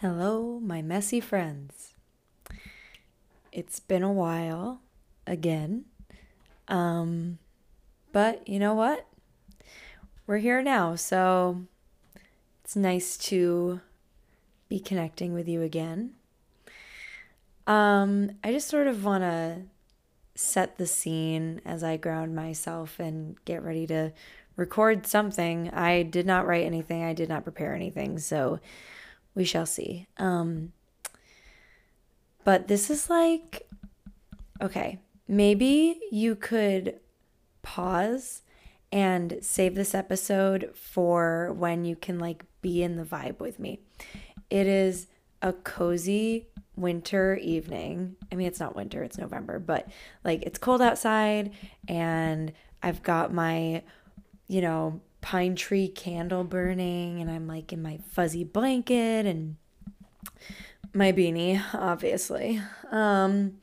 Hello, my messy friends. It's been a while again. Um, but you know what? We're here now, so it's nice to be connecting with you again. Um, I just sort of want to set the scene as I ground myself and get ready to record something. I did not write anything, I did not prepare anything, so we shall see. Um, but this is like, okay, maybe you could pause and save this episode for when you can like be in the vibe with me. It is a cozy winter evening. I mean, it's not winter, it's November, but like it's cold outside and I've got my, you know, pine tree candle burning and I'm like in my fuzzy blanket and my beanie, obviously. Um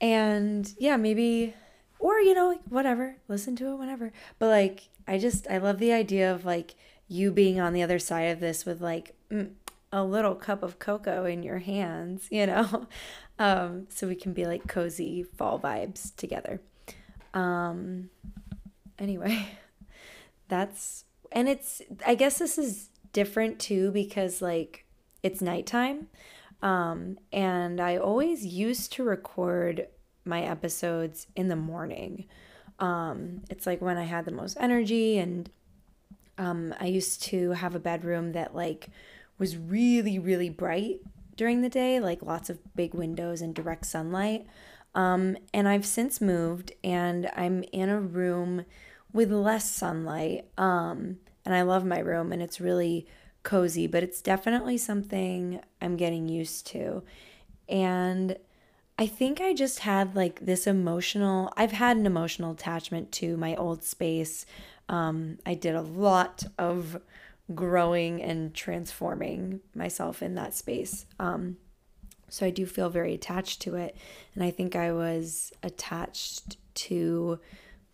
and yeah, maybe or you know, whatever, listen to it whenever. But like I just I love the idea of like you being on the other side of this with like mm, a little cup of cocoa in your hands, you know. Um so we can be like cozy fall vibes together. Um anyway, that's and it's I guess this is different too because like it's nighttime. Um, and I always used to record my episodes in the morning. Um, it's like when I had the most energy, and um, I used to have a bedroom that like was really, really bright during the day, like lots of big windows and direct sunlight. Um, and I've since moved, and I'm in a room with less sunlight. Um, and I love my room and it's really cozy, but it's definitely something I'm getting used to. And I think I just had like this emotional, I've had an emotional attachment to my old space. Um, I did a lot of growing and transforming myself in that space. Um, so I do feel very attached to it. And I think I was attached to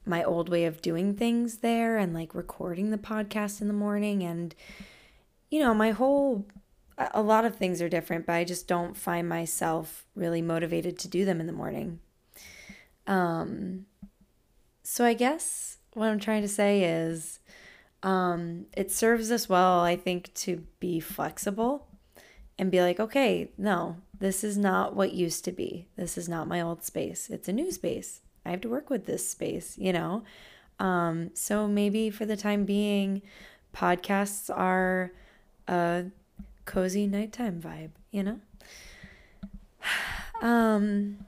my old way of doing things there and like recording the podcast in the morning and you know my whole a lot of things are different but i just don't find myself really motivated to do them in the morning. Um so i guess what i'm trying to say is um it serves us well i think to be flexible and be like okay no this is not what used to be. This is not my old space. It's a new space I have to work with this space, you know? Um, so maybe for the time being, podcasts are a cozy nighttime vibe, you know? Um,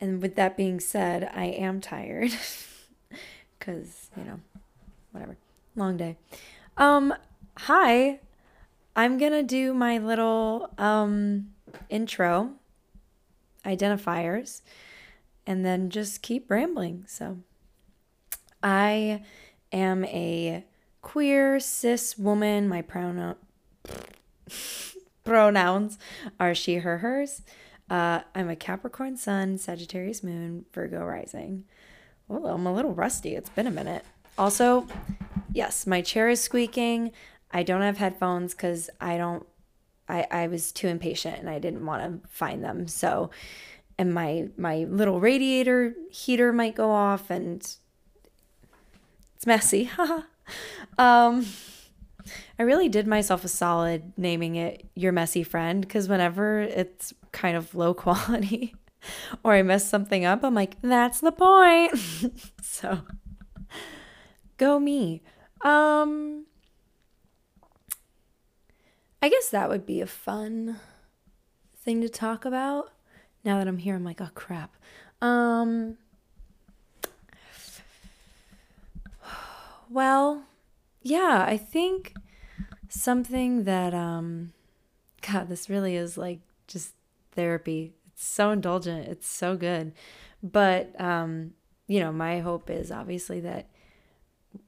and with that being said, I am tired because, you know, whatever. Long day. Um, hi. I'm going to do my little um intro identifiers and then just keep rambling. So, I am a queer cis woman. My pronoun pronouns are she, her, hers. Uh, I'm a Capricorn Sun, Sagittarius Moon, Virgo Rising. Well, I'm a little rusty. It's been a minute. Also, yes, my chair is squeaking. I don't have headphones because I don't. I I was too impatient and I didn't want to find them. So and my my little radiator heater might go off and it's messy. um I really did myself a solid naming it your messy friend because whenever it's kind of low quality or I mess something up, I'm like, that's the point. so go me. Um I guess that would be a fun thing to talk about now that I'm here, I'm like, oh crap. Um, well, yeah, I think something that, um, God, this really is like just therapy. It's so indulgent. It's so good. But, um, you know, my hope is obviously that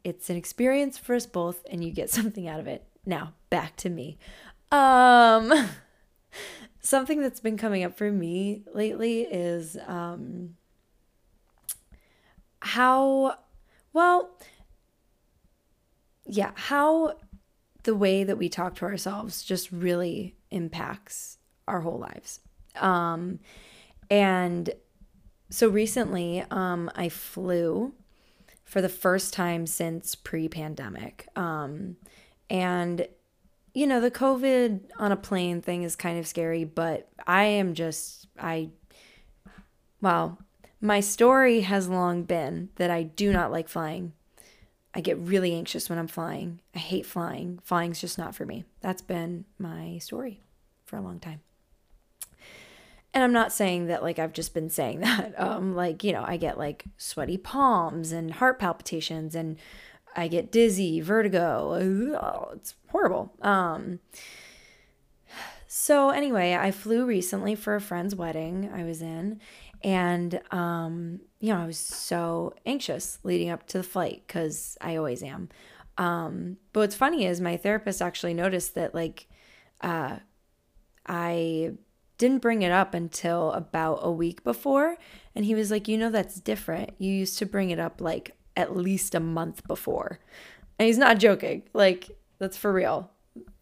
it's an experience for us both and you get something out of it. Now, back to me. Um, something that's been coming up for me lately is um, how, well, yeah, how the way that we talk to ourselves just really impacts our whole lives. Um, and so recently, um, I flew for the first time since pre pandemic. Um, and, you know, the COVID on a plane thing is kind of scary, but I am just, I, well, my story has long been that I do not like flying. I get really anxious when I'm flying. I hate flying. Flying's just not for me. That's been my story for a long time. And I'm not saying that like I've just been saying that. Um like, you know, I get like sweaty palms and heart palpitations and I get dizzy, vertigo. It's horrible. Um so anyway, I flew recently for a friend's wedding I was in and um you know, I was so anxious leading up to the flight cuz I always am. Um but what's funny is my therapist actually noticed that like uh I didn't bring it up until about a week before and he was like, "You know that's different. You used to bring it up like at least a month before." And he's not joking. Like that's for real.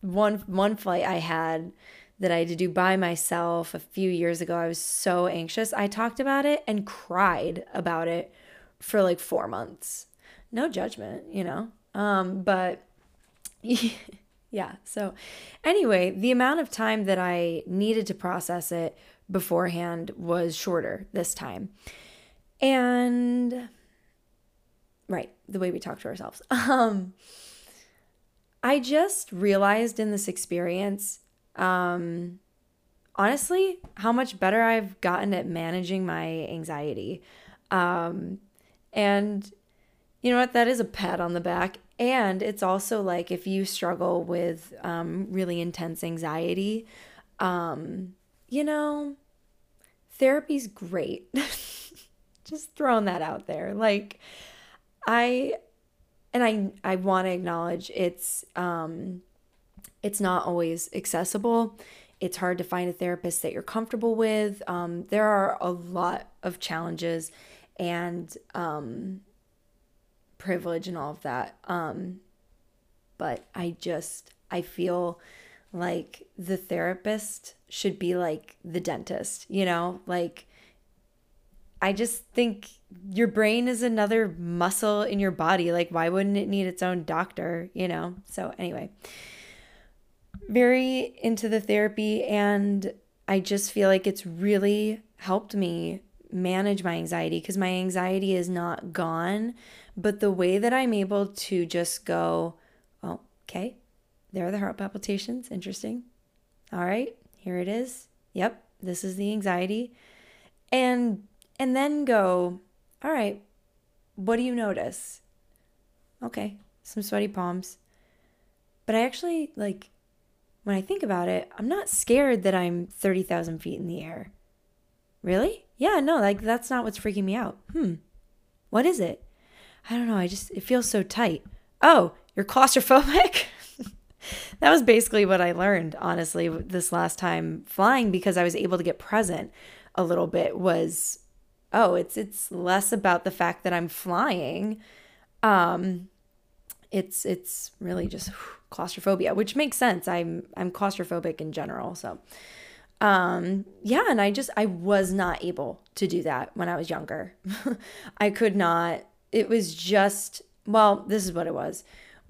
One one flight I had that I had to do by myself a few years ago. I was so anxious. I talked about it and cried about it for like 4 months. No judgment, you know. Um but yeah. So, anyway, the amount of time that I needed to process it beforehand was shorter this time. And right, the way we talk to ourselves. Um I just realized in this experience um honestly how much better I've gotten at managing my anxiety. Um and you know what? That is a pat on the back. And it's also like if you struggle with um, really intense anxiety, um, you know, therapy's great. Just throwing that out there. Like, I, and I, I want to acknowledge it's, um, it's not always accessible. It's hard to find a therapist that you're comfortable with. Um, there are a lot of challenges, and um, privilege and all of that. Um, but I just, I feel like the therapist should be like the dentist, you know? Like, I just think your brain is another muscle in your body. Like, why wouldn't it need its own doctor, you know? So, anyway, very into the therapy, and I just feel like it's really helped me manage my anxiety because my anxiety is not gone, but the way that I'm able to just go, oh, okay, there are the heart palpitations. Interesting. All right, here it is. Yep, this is the anxiety. And and then go, all right, what do you notice? Okay, some sweaty palms. But I actually like when I think about it, I'm not scared that I'm 30,000 feet in the air. Really? Yeah, no, like that's not what's freaking me out. Hmm. What is it? I don't know. I just, it feels so tight. Oh, you're claustrophobic? that was basically what I learned, honestly, this last time flying because I was able to get present a little bit was oh, it's it's less about the fact that I'm flying. Um it's it's really just claustrophobia, which makes sense. I'm I'm claustrophobic in general, so um yeah, and I just I was not able to do that when I was younger. I could not it was just, well, this is what it was.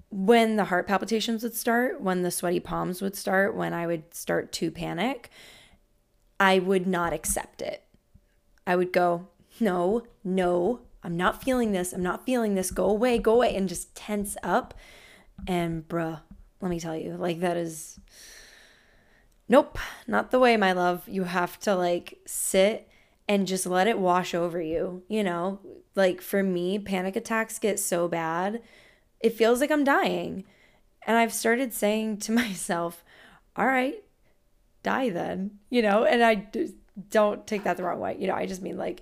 When the heart palpitations would start, when the sweaty palms would start, when I would start to panic, I would not accept it. I would go, no, no, I'm not feeling this. I'm not feeling this. Go away, go away, and just tense up. And bruh, let me tell you, like that is, nope, not the way, my love. You have to like sit and just let it wash over you, you know? Like for me, panic attacks get so bad, it feels like I'm dying. And I've started saying to myself, all right, die then, you know? And I don't take that the wrong way. You know, I just mean like,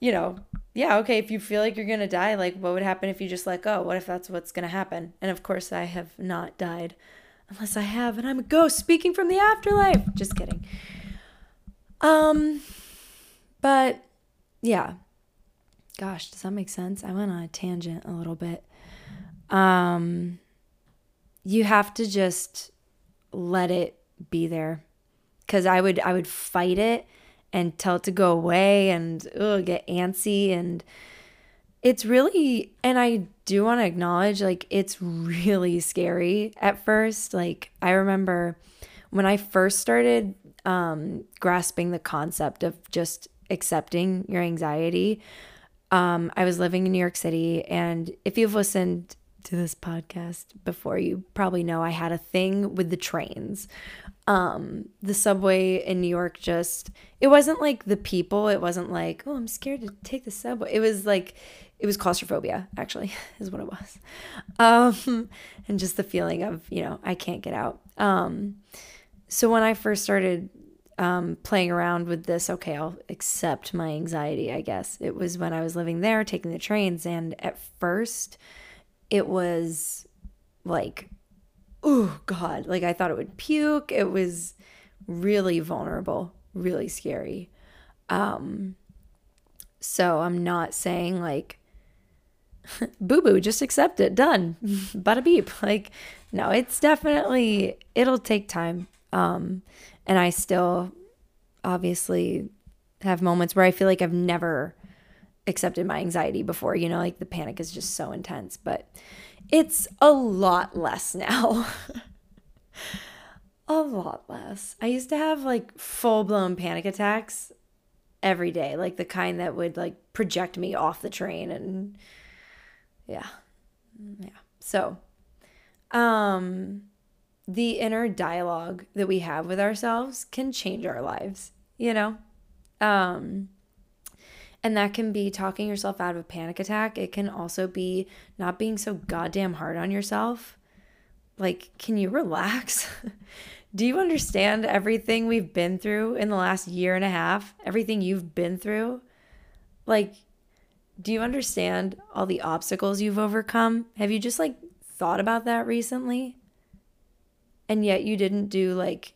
you know, yeah, okay, if you feel like you're going to die, like what would happen if you just let go? What if that's what's going to happen? And of course, I have not died unless I have and I'm a ghost speaking from the afterlife. Just kidding. Um but yeah. Gosh, does that make sense? I went on a tangent a little bit. Um you have to just let it be there because i would i would fight it and tell it to go away and ugh, get antsy and it's really and i do want to acknowledge like it's really scary at first. Like i remember when i first started um, grasping the concept of just accepting your anxiety um, i was living in new york city and if you've listened to this podcast before you probably know i had a thing with the trains um the subway in new york just it wasn't like the people it wasn't like oh i'm scared to take the subway. It was like it was claustrophobia actually is what it was. Um and just the feeling of you know i can't get out. Um so when i first started um, playing around with this okay i'll accept my anxiety i guess. It was when i was living there taking the trains and at first it was like oh god. Like i thought it would puke. It was really vulnerable really scary. Um so i'm not saying like boo boo just accept it. Done. Bada beep. Like no it's definitely it'll take time. Um and i still obviously have moments where i feel like i've never accepted my anxiety before. You know like the panic is just so intense. But it's a lot less now. a lot less. I used to have like full blown panic attacks every day, like the kind that would like project me off the train and yeah. Yeah. So, um the inner dialogue that we have with ourselves can change our lives, you know? Um and that can be talking yourself out of a panic attack. It can also be not being so goddamn hard on yourself. Like, can you relax? Do you understand everything we've been through in the last year and a half? Everything you've been through? Like, do you understand all the obstacles you've overcome? Have you just like thought about that recently? And yet you didn't do like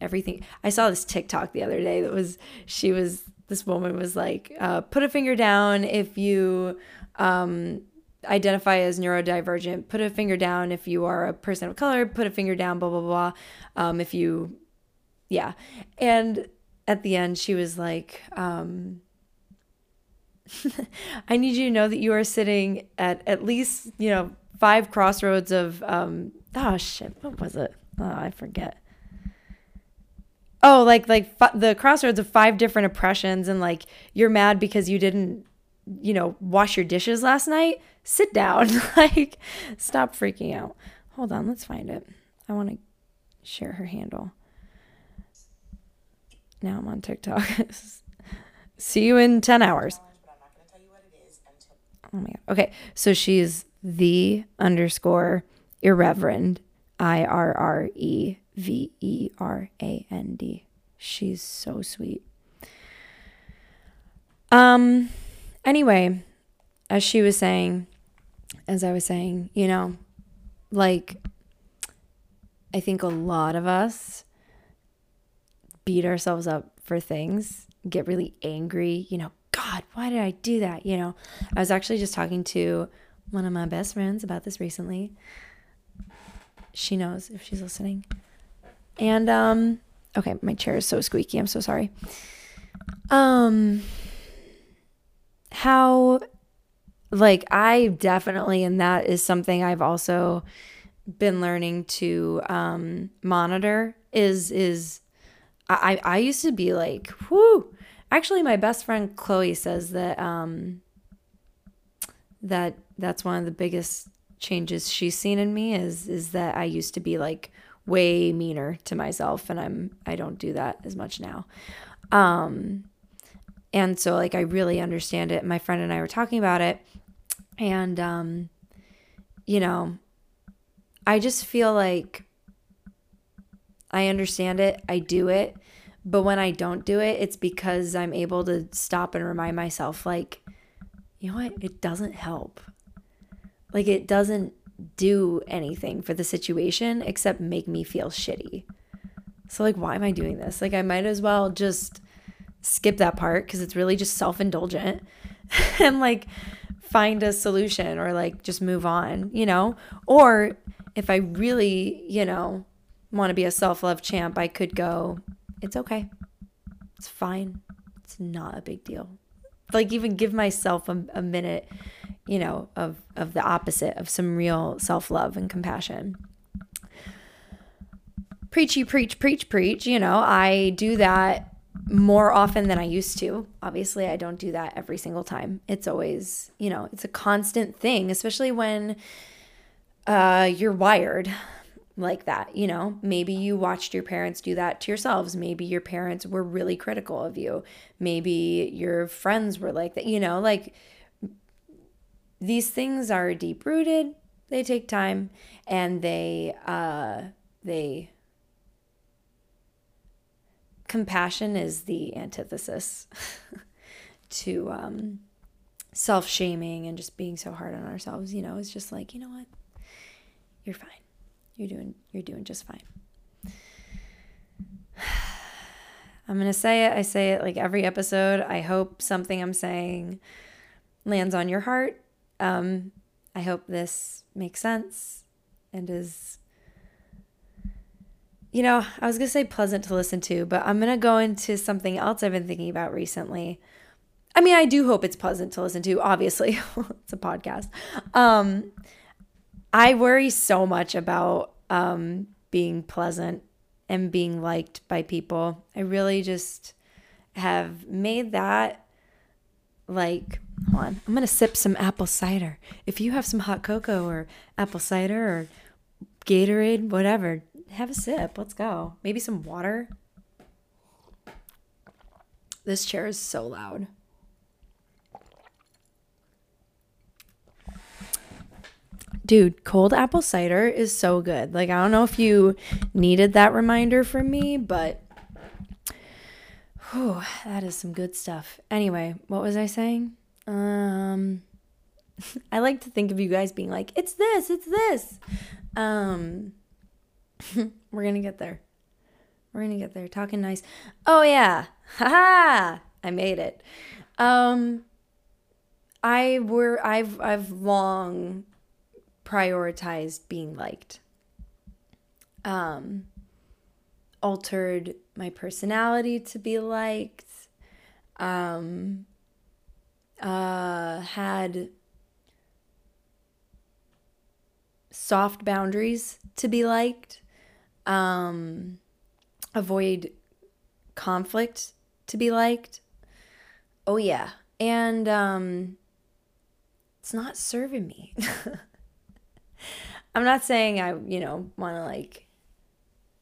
everything. I saw this TikTok the other day that was, she was this woman was like, uh, put a finger down if you um, identify as neurodivergent, put a finger down if you are a person of color, put a finger down, blah, blah, blah. Um, if you, yeah. And at the end, she was like, um, I need you to know that you are sitting at at least, you know, five crossroads of, um, oh shit, what was it? Oh, I forget oh like like f- the crossroads of five different oppressions and like you're mad because you didn't you know wash your dishes last night? Sit down. Like stop freaking out. Hold on let's find it. I want to share her handle. Now i'm on tiktok. See you in 10 hours. Oh my god. Okay so she's the underscore irreverend i r r e V E R A N D. She's so sweet. Um anyway, as she was saying, as I was saying, you know, like I think a lot of us beat ourselves up for things, get really angry, you know, God, why did I do that? You know, I was actually just talking to one of my best friends about this recently. She knows if she's listening. And um okay, my chair is so squeaky. I'm so sorry. Um how like I definitely and that is something I've also been learning to um monitor is is I I used to be like, whoo. Actually my best friend Chloe says that um that that's one of the biggest changes she's seen in me is is that I used to be like way meaner to myself and I'm I don't do that as much now. Um and so like I really understand it. My friend and I were talking about it and um you know, I just feel like I understand it, I do it, but when I don't do it, it's because I'm able to stop and remind myself like you know what? It doesn't help. Like it doesn't do anything for the situation except make me feel shitty. So, like, why am I doing this? Like, I might as well just skip that part because it's really just self indulgent and like find a solution or like just move on, you know? Or if I really, you know, want to be a self love champ, I could go, it's okay. It's fine. It's not a big deal. Like, even give myself a, a minute, you know, of, of the opposite of some real self love and compassion. Preachy, preach, preach, preach. You know, I do that more often than I used to. Obviously, I don't do that every single time. It's always, you know, it's a constant thing, especially when uh, you're wired like that. You know, maybe you watched your parents do that to yourselves. Maybe your parents were really critical of you. Maybe your friends were like that. You know, like these things are deep rooted. They take time, and they uh, they compassion is the antithesis to um, self shaming and just being so hard on ourselves. You know, it's just like, you know what? You're fine. You're doing you're doing just fine. I'm to say it. I say it like every episode. I hope something I'm saying lands on your heart. Um, I hope this makes sense and is, you know, I was going to say pleasant to listen to, but I'm going to go into something else I've been thinking about recently. I mean, I do hope it's pleasant to listen to. Obviously, it's a podcast. Um, I worry so much about um, being pleasant and being liked by people. I really just have made that like, hold on, I'm to sip some apple cider. If you have some hot cocoa or apple cider or Gatorade, whatever, have a sip. Let's go. Maybe some water. This chair is so loud. dude, cold apple cider is so good. Like, I don't know if you needed that reminder from me, but whew, that is some good stuff. Anyway, what was I saying? Um, I like to think of you guys being like, it's this, it's this. Um, we're gonna get there. We're gonna get there. Talking nice. Oh yeah, haha! I made it. Um, I were I've I've long prioritized being liked. Um, altered my personality to be liked. Um, uh, had soft boundaries to be liked. Um, avoid conflict to be liked. Oh yeah. And um it's not serving me. I'm not saying I, you know, want to like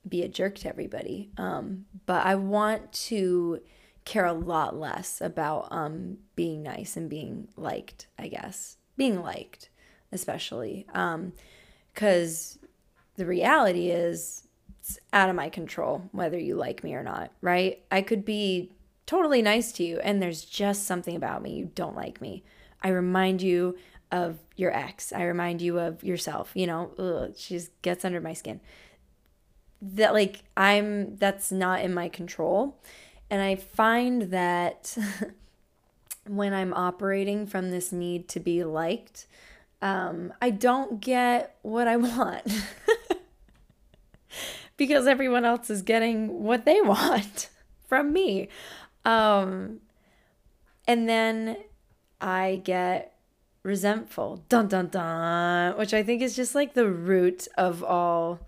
be a jerk to everybody, um, but I want to care a lot less about um, being nice and being liked, I guess. Being liked, especially. Because um, the reality is, it's out of my control whether you like me or not, right? I could be totally nice to you, and there's just something about me you don't like me. I remind you of your ex. I remind you of yourself. You know, ugh, she just gets under my skin. That like I'm that's not in my control. And I find that when I'm operating from this need to be liked, um, I don't get what I want. because everyone else is getting what they want from me. Um, and then I get resentful. Dun dun dun. Which I think is just like the root of all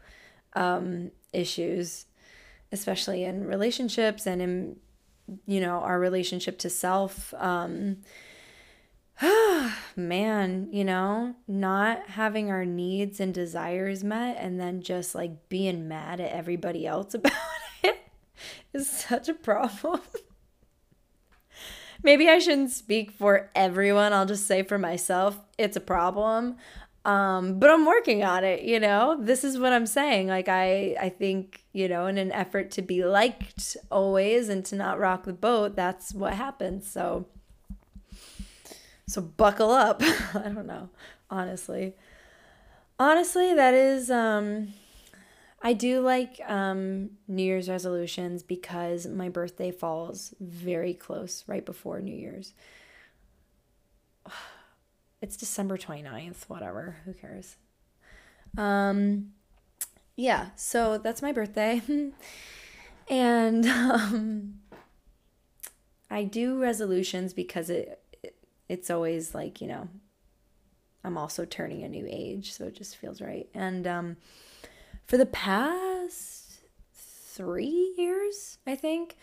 um, issues, especially in relationships and in, you know, our relationship to self. Um, man, you know, not having our needs and desires met and then just like being mad at everybody else about it is such a problem. maybe I shouldn't speak for everyone. I'll just say for myself, it's a problem. Um, but I'm working on it, you know. This is what I'm saying. Like I I think, you know, in an effort to be liked always and to not rock the boat, that's what happens. So so buckle up. I don't know, honestly. Honestly, that is um I do like um, New Year's resolutions because my birthday falls very close right before New Year's. It's December 29th, whatever, who cares? Um, yeah, so that's my birthday. and um, I do resolutions because it, it it's always like, you know, I'm also turning a new age, so it just feels right. And um, for the past three years, I think,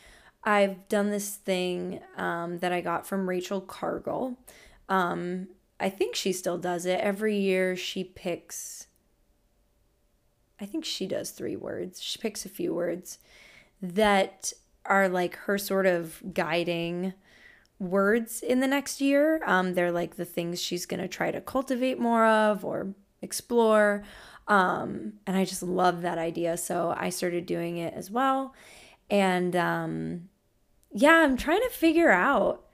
I've done this thing um, that I got from Rachel Cargle. Um, I think she still does it. Every year she picks, I think she does three words. She picks a few words that are like her sort of guiding words in the next year. Um, they're like the things she's going to try to cultivate more of or explore. Um, and I just love that idea. So I started doing it as well. And um, yeah, I'm trying to figure out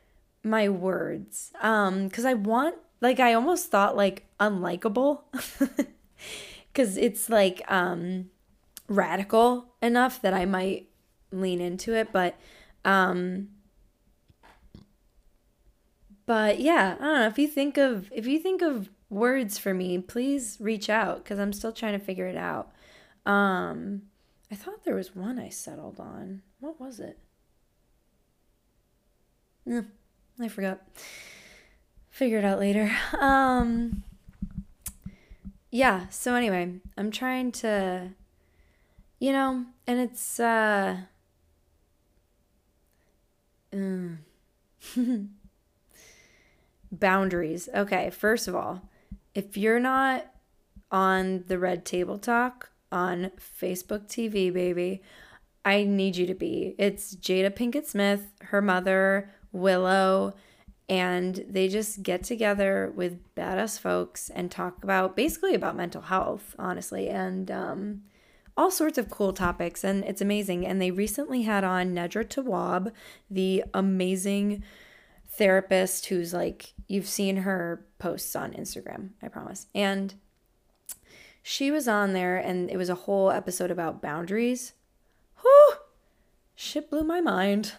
my words um because i want like i almost thought like unlikable because it's like um radical enough that i might lean into it but um but yeah i don't know. If you think of if you think of words for me please reach out because i'm still trying to figure it out. Um i thought there was one i settled on. What was it? Yeah, I forgot. Figure it out later. Um yeah, so anyway, I'm trying to you know, and it's uh mm. boundaries. Okay, first of all, if you're not on the Red Table Talk on Facebook TV, baby, I need you to be. It's Jada Pinkett Smith, her mother, Willow, and they just get together with badass folks and talk about basically about mental health, honestly, and um, all sorts of cool topics. And it's amazing. And they recently had on Nedra Tawwab the amazing therapist who's like, you've seen her posts on Instagram, I promise. And she was on there, and it was a whole episode about boundaries. Whew! Shit blew my mind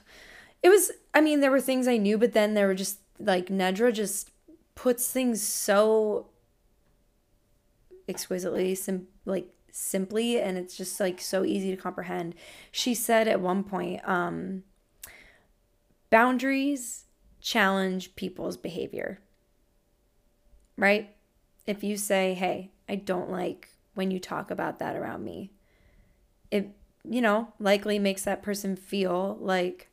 it was I mean there were things I knew but then there were just like Nedra just puts things so exquisitely sim- like simply and it's just like so easy to comprehend. She said at one point um boundaries challenge people's behavior. Right? If you say, "Hey, I don't like when you talk about that around me." It you know, likely makes that person feel like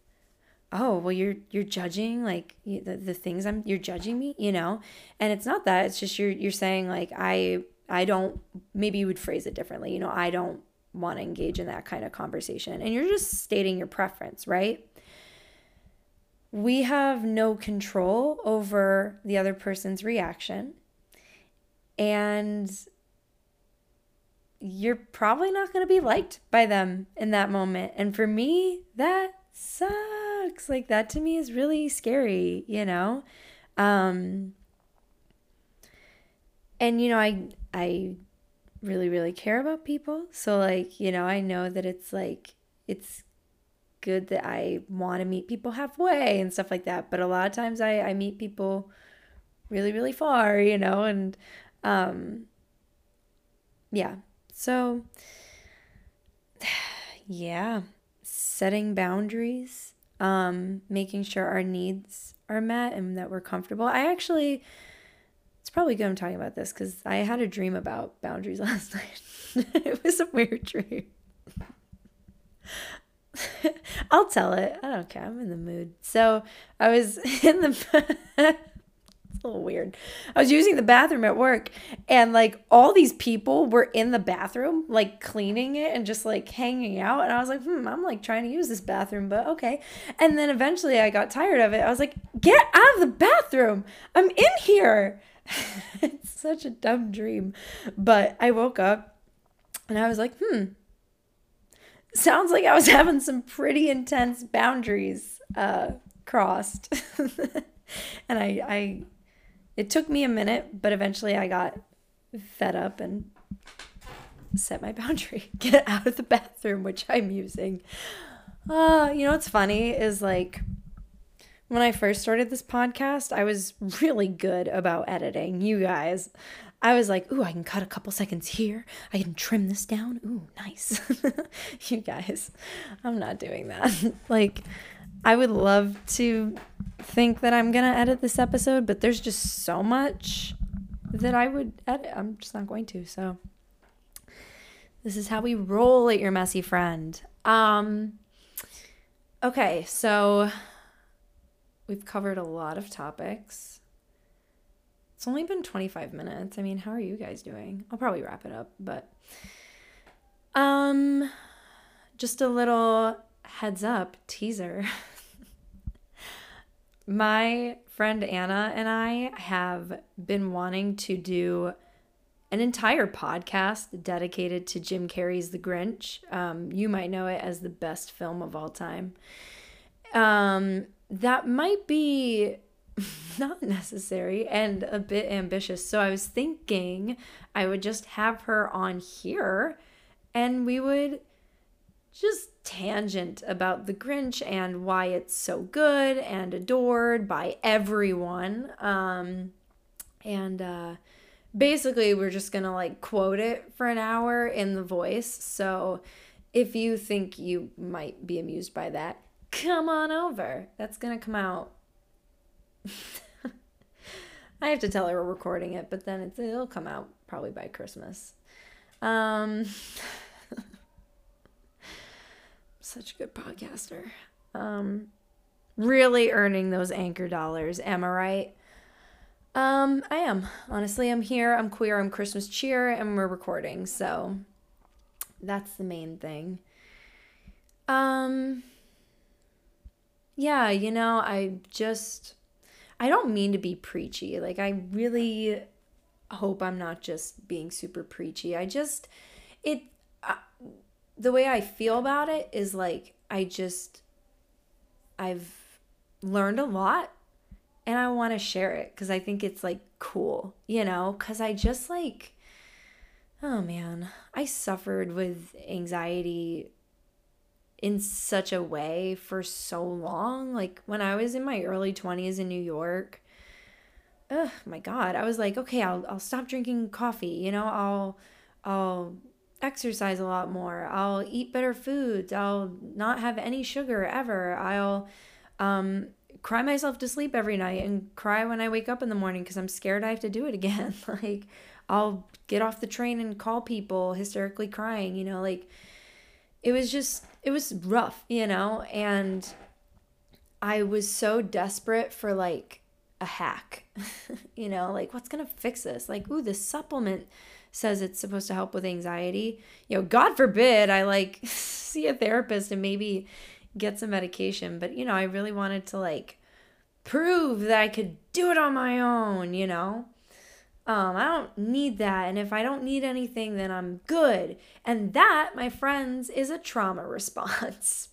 oh well you're you're judging like the, the things i'm you're judging me you know? And it's not that it's just you're you're saying like i i don't maybe you would phrase it differently you know i don't want to engage in that kind of conversation. And you're just stating your preference right? We have no control over the other person's reaction. And you're probably not going to be liked by them in that moment. And for me that sucks Like that to me is really scary, you know? Um and you know, I I really really care about people. So like, you know, I know that it's like it's good that I want to meet people halfway and stuff like that, but a lot of times I I meet people really really far, you know, and um yeah. So yeah, setting boundaries um, making sure our needs are met and that we're comfortable. I actually, it's probably good I'm talking about this because I had a dream about boundaries last night. it was a weird dream. I'll tell it. I don't care. I'm in the mood. So I was in the a little weird. I was using the bathroom at work and like all these people were in the bathroom, like cleaning it and just like hanging out. And I was like, hmm, I'm like trying to use this bathroom, but okay. And then eventually I got tired of it. I was like, get out of the bathroom. I'm in here. it's such a dumb dream. But I woke up and I was like, hmm, sounds like I was having some pretty intense boundaries uh, crossed. and I, I it took me a minute, but eventually I got fed up and set my boundary. Get out of the bathroom, which I'm using. Uh, you know what's funny is like when I first started this podcast, I was really good about editing. You guys, I was like, ooh, I can cut a couple seconds here. I can trim this down. Ooh, nice. you guys, I'm not doing that. like, I would love to think that I'm going to edit this episode, but there's just so much that I would edit. I'm just not going to. So, this is how we roll at your messy friend. Um, okay, so we've covered a lot of topics. It's only been 25 minutes. I mean, how are you guys doing? I'll probably wrap it up, but um just a little heads up teaser. My friend Anna and I have been wanting to do an entire podcast dedicated to Jim Carrey's The Grinch. Um, you might know it as the best film of all time. Um, that might be not necessary and a bit ambitious. So I was thinking I would just have her on here and we would just tangent about the Grinch and why it's so good and adored by everyone. Um, and uh, basically, we're just gonna like quote it for an hour in the voice. So if you think you might be amused by that, come on over. That's gonna come out I have to tell her we're recording it, but then it'll come out probably by Christmas. Um, such a good podcaster. Um, really earning those anchor dollars. Am I right? Um, I am. Honestly, I'm here. I'm queer. I'm Christmas cheer, and we're recording. So that's the main thing. Um, yeah, you know, I just I don't mean to be preachy. Like, I really hope I'm not just being super preachy. I just, it, uh, the way I feel about it is like, I just, I've learned a lot and I want to share it because I think it's like cool, you know? Because I just like, oh man, I suffered with anxiety in such a way for so long. Like when I was in my early 20s in New York, oh my god, I was like, okay, I'll I'll stop drinking coffee, you know, I'll I'll exercise a lot more. I'll eat better foods. I'll not have any sugar ever. I'll um cry myself to sleep every night and cry when I wake up in the morning because I'm scared I have to do it again. like I'll get off the train and call people hysterically crying, you know, like it was just it was rough, you know, and I was so desperate for like a hack, you know, like what's gonna fix this? Like, ooh, this supplement says it's supposed to help with anxiety. You know, God forbid I like see a therapist and maybe get some medication, but you know, I really wanted to like prove that I could do it on my own, you know? Um, I don't need that. And if I don't need anything, then I'm good. And that, my friends, is a trauma response.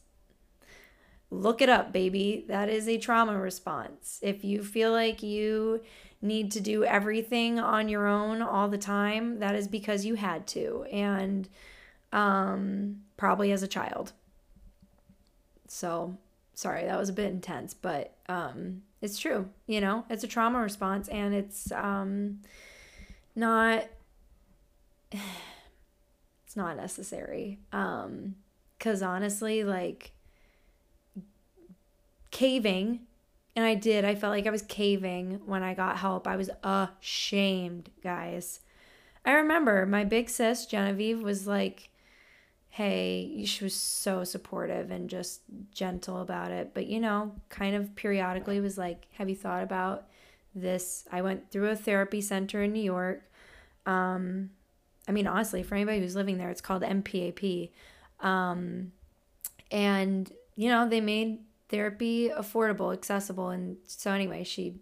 Look it up, baby. That is a trauma response. If you feel like you need to do everything on your own all the time, that is because you had to. And um, probably as a child. So, sorry, that was a bit intense, but um, it's true. You know, it's a trauma response and it's um, not it's not necessary. Um cuz honestly like caving and I did. I felt like I was caving when I got help. I was ashamed, guys. I remember my big sis Genevieve was like, "Hey," she was so supportive and just gentle about it, but you know, kind of periodically was like, "Have you thought about this?" I went through a therapy center in New York um, I mean, honestly, for anybody who's living there, it's called NPAP. Um, and, you know, they made therapy affordable, accessible. And so, anyway, she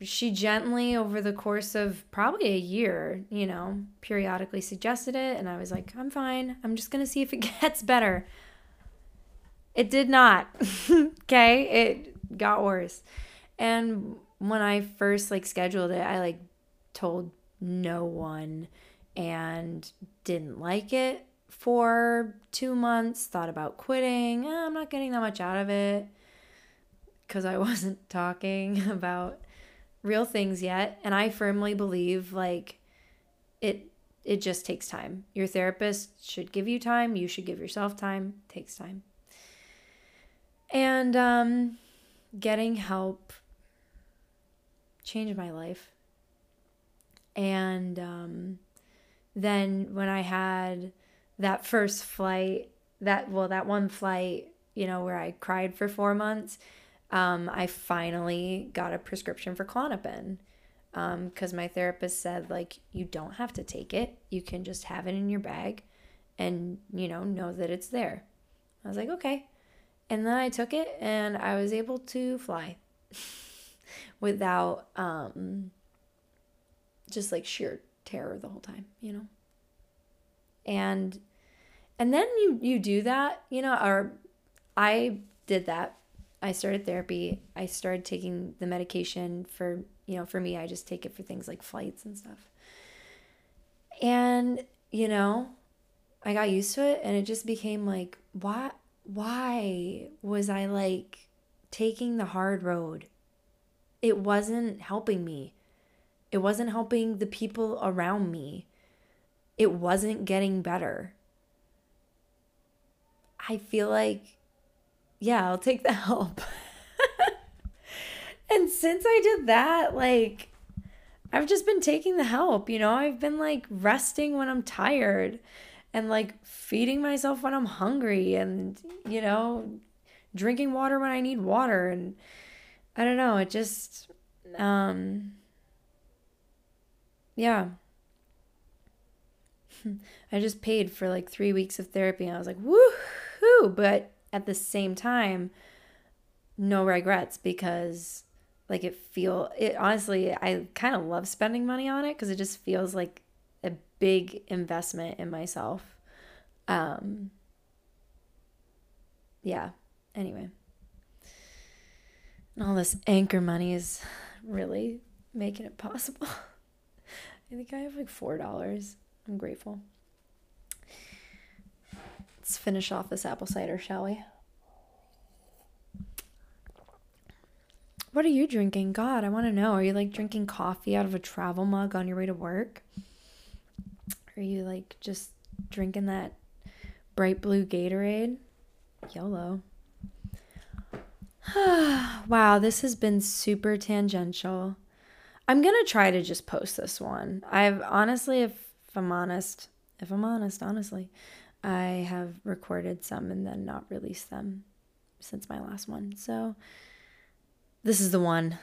she gently over the course of probably a year you know periodically suggested it and i was like i'm fine. I'm just going to see if it gets better. It did not okay? It got worse. And when i first like scheduled it i like told no one and didn't like it for two months, thought about quitting. Eh, I'm not getting that much out of it because I wasn't talking about real things yet, and I firmly believe like it it just takes time. Your therapist should give you time, you should give yourself time. It takes time. And um getting help changed my life. And um then when I had that first flight, that well, that one flight, you know, where I cried for four months, um, I finally got a prescription for Klonopin because um, my therapist said like you don't have to take it, you can just have it in your bag, and you know know that it's there. I was like okay, and then I took it and I was able to fly without um, just like sheer terror the whole time, you know. And and then you you do that, you know, or I did that. I started therapy. I started taking the medication for, you know, for me, I just take it for things like flights and stuff. And, you know, I got used to it and it just became like, why why was I like taking the hard road? It wasn't helping me. It wasn't helping the people around me. It wasn't getting better. I feel like, yeah, I'll take the help. and since I did that, like, I've just been taking the help, you know? I've been like resting when I'm tired and like feeding myself when I'm hungry and, you know, drinking water when I need water. And I don't know, it just, um, yeah. I just paid for like three weeks of therapy and I was like, woohoo! But at the same time, no regrets because like it feel it honestly I kind of love spending money on it because it just feels like a big investment in myself. Um yeah. Anyway. And all this anchor money is really making it possible. I think I have like four dollars. I'm grateful. Let's finish off this apple cider, shall we? What are you drinking? God, I want to know. Are you like drinking coffee out of a travel mug on your way to work? Are you like just drinking that bright blue Gatorade? YOLO. wow, this has been super tangential. I'm going to try to just post this one. I've honestly, if if I'm honest, if I'm honest, honestly, I have recorded some and then not released them since my last one. So this is the one.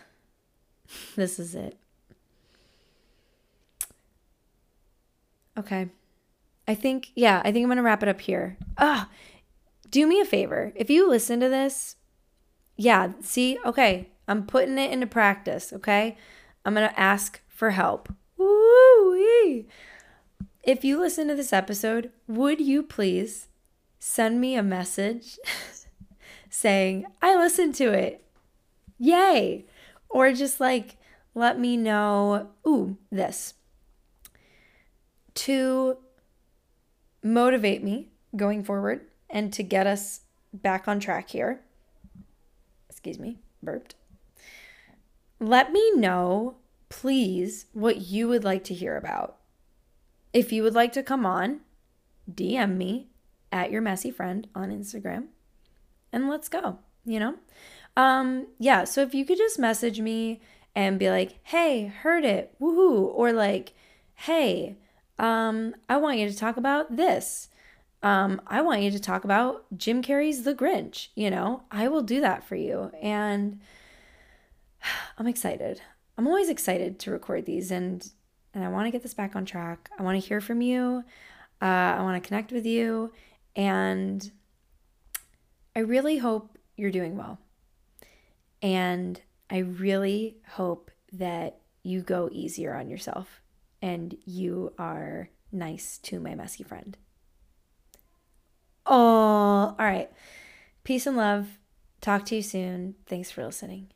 this is it. Okay. I think, yeah, I think I'm going to wrap it up here. Ah, do me a favor. If you listen to this, yeah, see, okay, I'm putting it into practice, okay? I'm going to ask for help. Woo-wee. If you listen to this episode, would you please send me a message saying, I listened to it. Yay. Or just like, let me know, ooh, this. To motivate me going forward and to get us back on track here. Excuse me, burped. Let me know, please, what you would like to hear about. If you would like to come on, DM me at your messy friend on Instagram and let's go, you know? Um, yeah, so if you could just message me and be like, hey, heard it, woohoo, or like, hey, um, I want you to talk about this. Um, I want you to talk about Jim Carrey's The Grinch, you know, I will do that for you. And I'm excited. I'm always excited to record these and and I want to get this back on track. I want to hear from you. Uh, I want to connect with you. And I really hope you're doing well. And I really hope that you go easier on yourself and you are nice to my messy friend. Oh, all right. Peace and love. Talk to you soon. Thanks for listening.